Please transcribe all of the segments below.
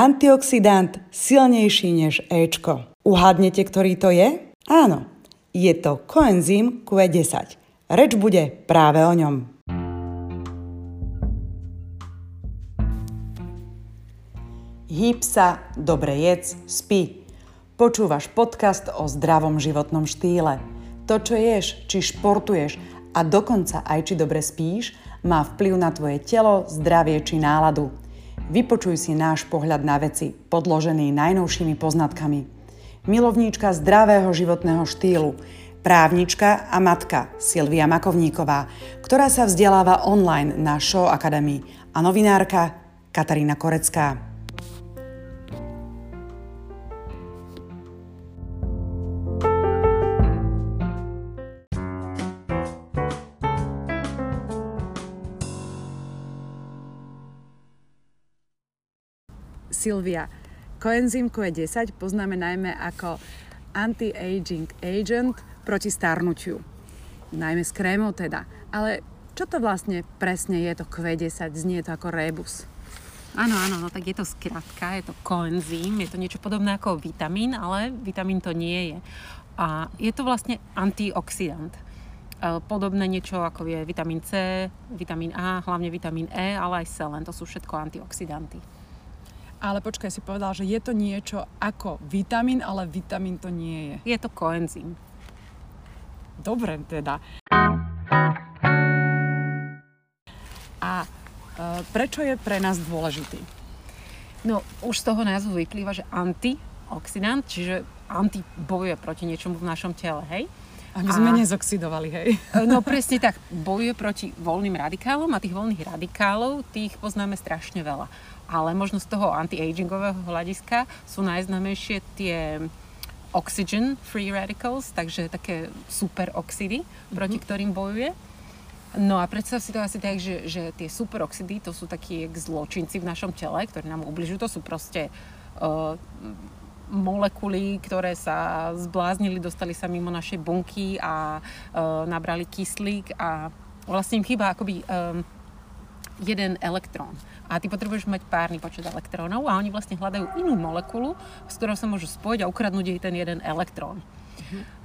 antioxidant silnejší než Ečko. Uhádnete, ktorý to je? Áno, je to koenzym Q10. Reč bude práve o ňom. Hýb sa, dobre jedz, spí. Počúvaš podcast o zdravom životnom štýle. To, čo ješ, či športuješ a dokonca aj či dobre spíš, má vplyv na tvoje telo, zdravie či náladu. Vypočuj si náš pohľad na veci, podložený najnovšími poznatkami milovníčka zdravého životného štýlu, právnička a matka Silvia Makovníková, ktorá sa vzdeláva online na Show Academy a novinárka Katarína Korecká. Silvia, Koenzym Q10 poznáme najmä ako anti-aging agent proti starnutiu. Najmä s krémou teda. Ale čo to vlastne presne je to Q10? Znie to ako rebus. Áno, áno, no tak je to skratka, je to koenzym, je to niečo podobné ako vitamín, ale vitamín to nie je. A je to vlastne antioxidant. E, podobné niečo ako je vitamín C, vitamín A, hlavne vitamín E, ale aj selen, to sú všetko antioxidanty. Ale počkaj, si povedal, že je to niečo ako vitamín, ale vitamín to nie je. Je to koenzym. Dobre teda. A e, prečo je pre nás dôležitý? No, už z toho názvu vyplýva, že antioxidant, čiže anti bojuje proti niečomu v našom tele, hej? Aby sme a, nezoxidovali, hej? E, no presne tak, bojuje proti voľným radikálom a tých voľných radikálov, tých poznáme strašne veľa ale možno z toho anti-agingového hľadiska sú najznamejšie tie oxygen free radicals, takže také super oxidy, mm-hmm. proti ktorým bojuje. No a predstav si to asi tak, že, že tie superoxidy to sú takí zločinci v našom tele, ktorí nám ubližujú. To sú proste uh, molekuly, ktoré sa zbláznili, dostali sa mimo našej bunky a uh, nabrali kyslík a vlastne im chýba akoby um, jeden elektrón a ty potrebuješ mať párny počet elektrónov a oni vlastne hľadajú inú molekulu, s ktorou sa môžu spojiť a ukradnúť jej ten jeden elektrón.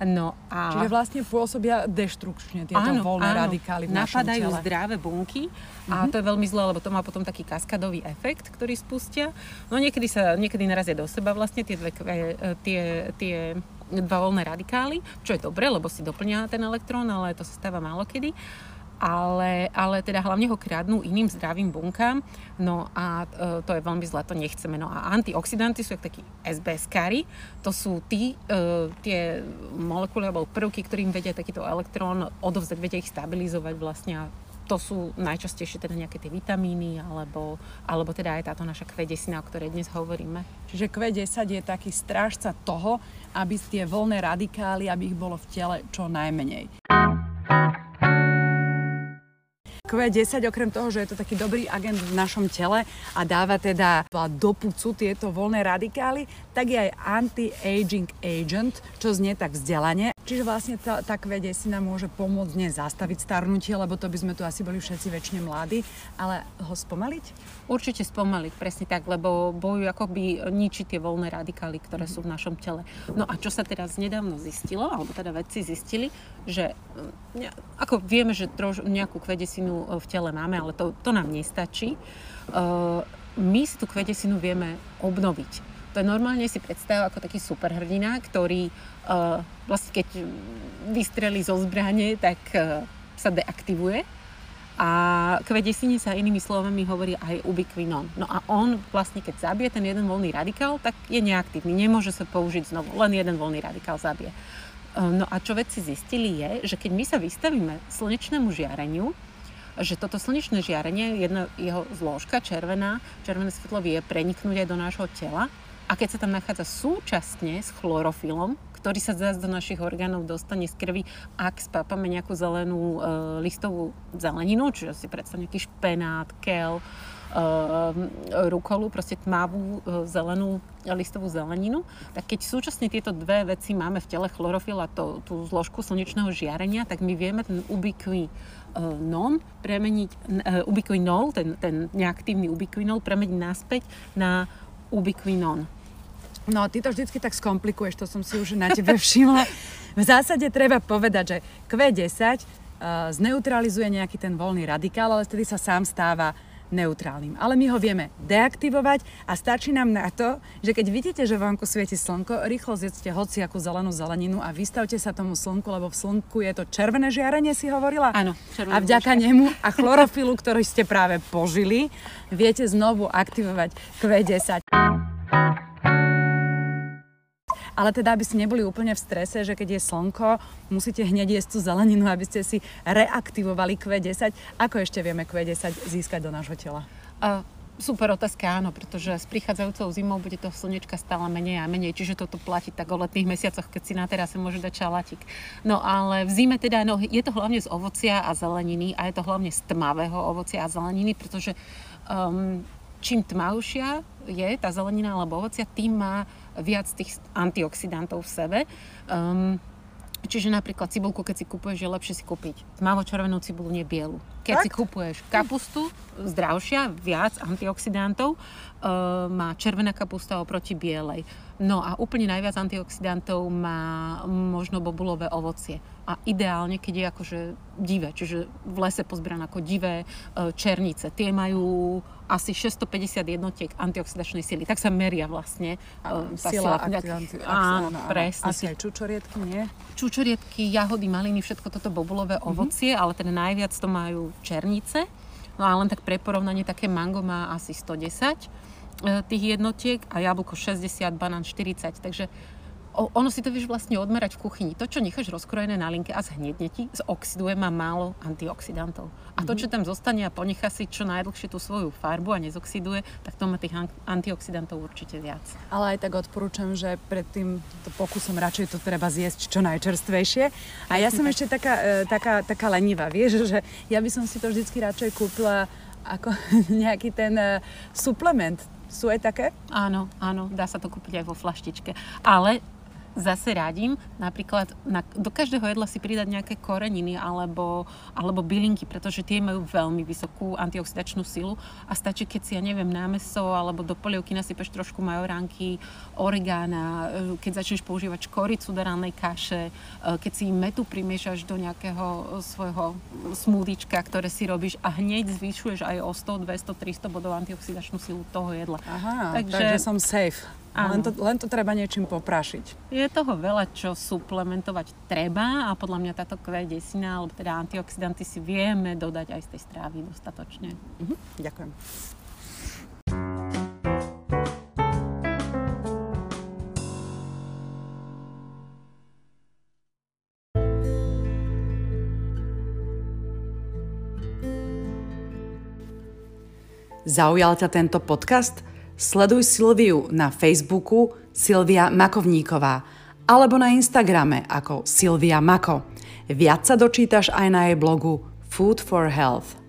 No a... Čiže vlastne pôsobia deštrukčne tieto áno, voľné áno, radikály v napadajú tele. zdravé bunky a uh-huh. to je veľmi zlé, lebo to má potom taký kaskadový efekt, ktorý spustia. No niekedy sa, niekedy narazia do seba vlastne tie, dve, e, tie, tie dva voľné radikály, čo je dobre, lebo si doplňa ten elektrón, ale to sa stáva málo kedy ale, ale teda hlavne ho kradnú iným zdravým bunkám, no a e, to je veľmi zlé, to nechceme. No a antioxidanty sú takí SBS-kary, to sú tí, e, tie molekuly alebo prvky, ktorým vedia takýto elektrón odovzdať, vedia ich stabilizovať vlastne a to sú najčastejšie teda nejaké tie vitamíny alebo, alebo teda aj táto naša Q10, o ktorej dnes hovoríme. Čiže Q10 je taký strážca toho, aby tie voľné radikály, aby ich bolo v tele čo najmenej. Q10, okrem toho, že je to taký dobrý agent v našom tele a dáva teda do pucu tieto voľné radikály, tak je aj anti-aging agent, čo znie tak vzdelanie. Čiže vlastne tá, tá Q10 nám môže pomôcť zastaviť starnutie, lebo to by sme tu asi boli všetci väčšine mladí, ale ho spomaliť? Určite spomaliť, presne tak, lebo bojujú akoby ničiť tie voľné radikály, ktoré sú v našom tele. No a čo sa teraz nedávno zistilo, alebo teda vedci zistili, že ako vieme, že troš, nejakú kvedesinu e, v tele máme, ale to, to nám nestačí. E, my si tú kvedesinu vieme obnoviť. To normálne si predstav ako taký superhrdina, ktorý e, vlastne keď vystrelí zo zbrane, tak sa deaktivuje. A kvedesine sa inými slovami hovorí aj ubiquinon. No a on vlastne, keď zabije ten jeden voľný radikál, tak je neaktívny. Nemôže sa použiť znovu. Len jeden voľný radikál zabije. Ehm, no a čo vedci zistili je, že keď my sa vystavíme slnečnému žiareniu, že toto slnečné žiarenie, jedna jeho zložka, červená, červené svetlo vie preniknúť aj do nášho tela a keď sa tam nachádza súčasne s chlorofilom, ktorý sa zase do našich orgánov dostane z krvi, ak spápame nejakú zelenú e, listovú zeleninu, čiže si predstav nejaký špenát, kel, Ehm, rukolu, proste tmavú e, zelenú listovú zeleninu, tak keď súčasne tieto dve veci máme v tele chlorofil a to, tú zložku slnečného žiarenia, tak my vieme ten ubiquinon premeniť, uh, ubiquinol, ten, ten neaktívny ubiquinol premeniť naspäť na ubiquinon. No, ty to vždycky tak skomplikuješ, to som si už na tebe všimla. V zásade treba povedať, že Q10 uh, zneutralizuje nejaký ten voľný radikál, ale vtedy sa sám stáva neutrálnym. Ale my ho vieme deaktivovať a stačí nám na to, že keď vidíte, že vonku svieti slnko, rýchlo zjedzte hociakú zelenú zeleninu a vystavte sa tomu slnku, lebo v slnku je to červené žiarenie, si hovorila? Áno, A vďaka božka. nemu a chlorofilu, ktorý ste práve požili, viete znovu aktivovať Q10 ale teda, aby ste neboli úplne v strese, že keď je slnko, musíte hneď jesť tú zeleninu, aby ste si reaktivovali Q10. Ako ešte vieme Q10 získať do nášho tela? Uh, Super otázka, áno, pretože s prichádzajúcou zimou bude to slnečka stále menej a menej, čiže toto platí tak o letných mesiacoch, keď si na terase môže dať čalatik. No ale v zime teda, no, je to hlavne z ovocia a zeleniny a je to hlavne z tmavého ovocia a zeleniny, pretože um, čím tmavšia je tá zelenina alebo ovocia, tým má viac tých antioxidantov v sebe. Um, Čiže napríklad cibulku, keď si kupuješ, je lepšie si kúpiť tmavo-červenú cibulu, nie bielu. Keď tak? si kupuješ kapustu, zdravšia, viac antioxidantov, uh, má červená kapusta oproti bielej. No a úplne najviac antioxidantov má možno bobulové ovocie. A ideálne, keď je akože divé, čiže v lese pozbierané ako divé e, černice. Tie majú asi 650 jednotiek antioxidačnej sily. Tak sa meria vlastne uh, tá sila. sila áno, presne. Asi aj čučoriedky, nie? Čučoriedky, jahody, maliny, všetko toto bobulové mm-hmm. ovocie, ale teda najviac to majú černice. No a len tak pre porovnanie, také mango má asi 110 E, tých jednotiek a jablko 60, banán 40. Takže ono si to vieš vlastne odmerať v kuchyni. To, čo necháš rozkrojené na linke a zhnedne ti, zoxiduje, má málo antioxidantov. A to, mhm. čo tam zostane a ponechá si čo najdlhšie tú svoju farbu a nezoxiduje, tak to má tých antioxidantov určite viac. Ale aj tak odporúčam, že pred tým pokusom radšej to treba zjesť čo najčerstvejšie. A ja som ešte taká, e, taká, taká lenivá, vieš, že ja by som si to vždycky radšej kúpila ako nejaký ten uh, suplement sú aj také? Áno, áno, dá sa to kúpiť aj vo flaštičke. Ale zase radím napríklad na, do každého jedla si pridať nejaké koreniny alebo, alebo bylinky, pretože tie majú veľmi vysokú antioxidačnú silu a stačí, keď si, ja neviem, námeso alebo do polievky nasypeš trošku majoránky, oregána, e, keď začneš používať škoricu do rannej kaše, e, keď si metu primiešaš do nejakého svojho smúdička, ktoré si robíš a hneď zvyšuješ aj o 100, 200, 300 bodov antioxidačnú silu toho jedla. Aha, takže, takže som safe. Len to, len to treba niečím poprašiť. Je toho veľa, čo suplementovať treba a podľa mňa táto desina, alebo teda antioxidanty si vieme dodať aj z tej strávy dostatočne. Mhm, ďakujem. Zaujal ťa tento podcast? Sleduj Silviu na Facebooku Silvia Makovníková alebo na Instagrame ako Silvia Mako. Viac sa dočítaš aj na jej blogu Food for Health.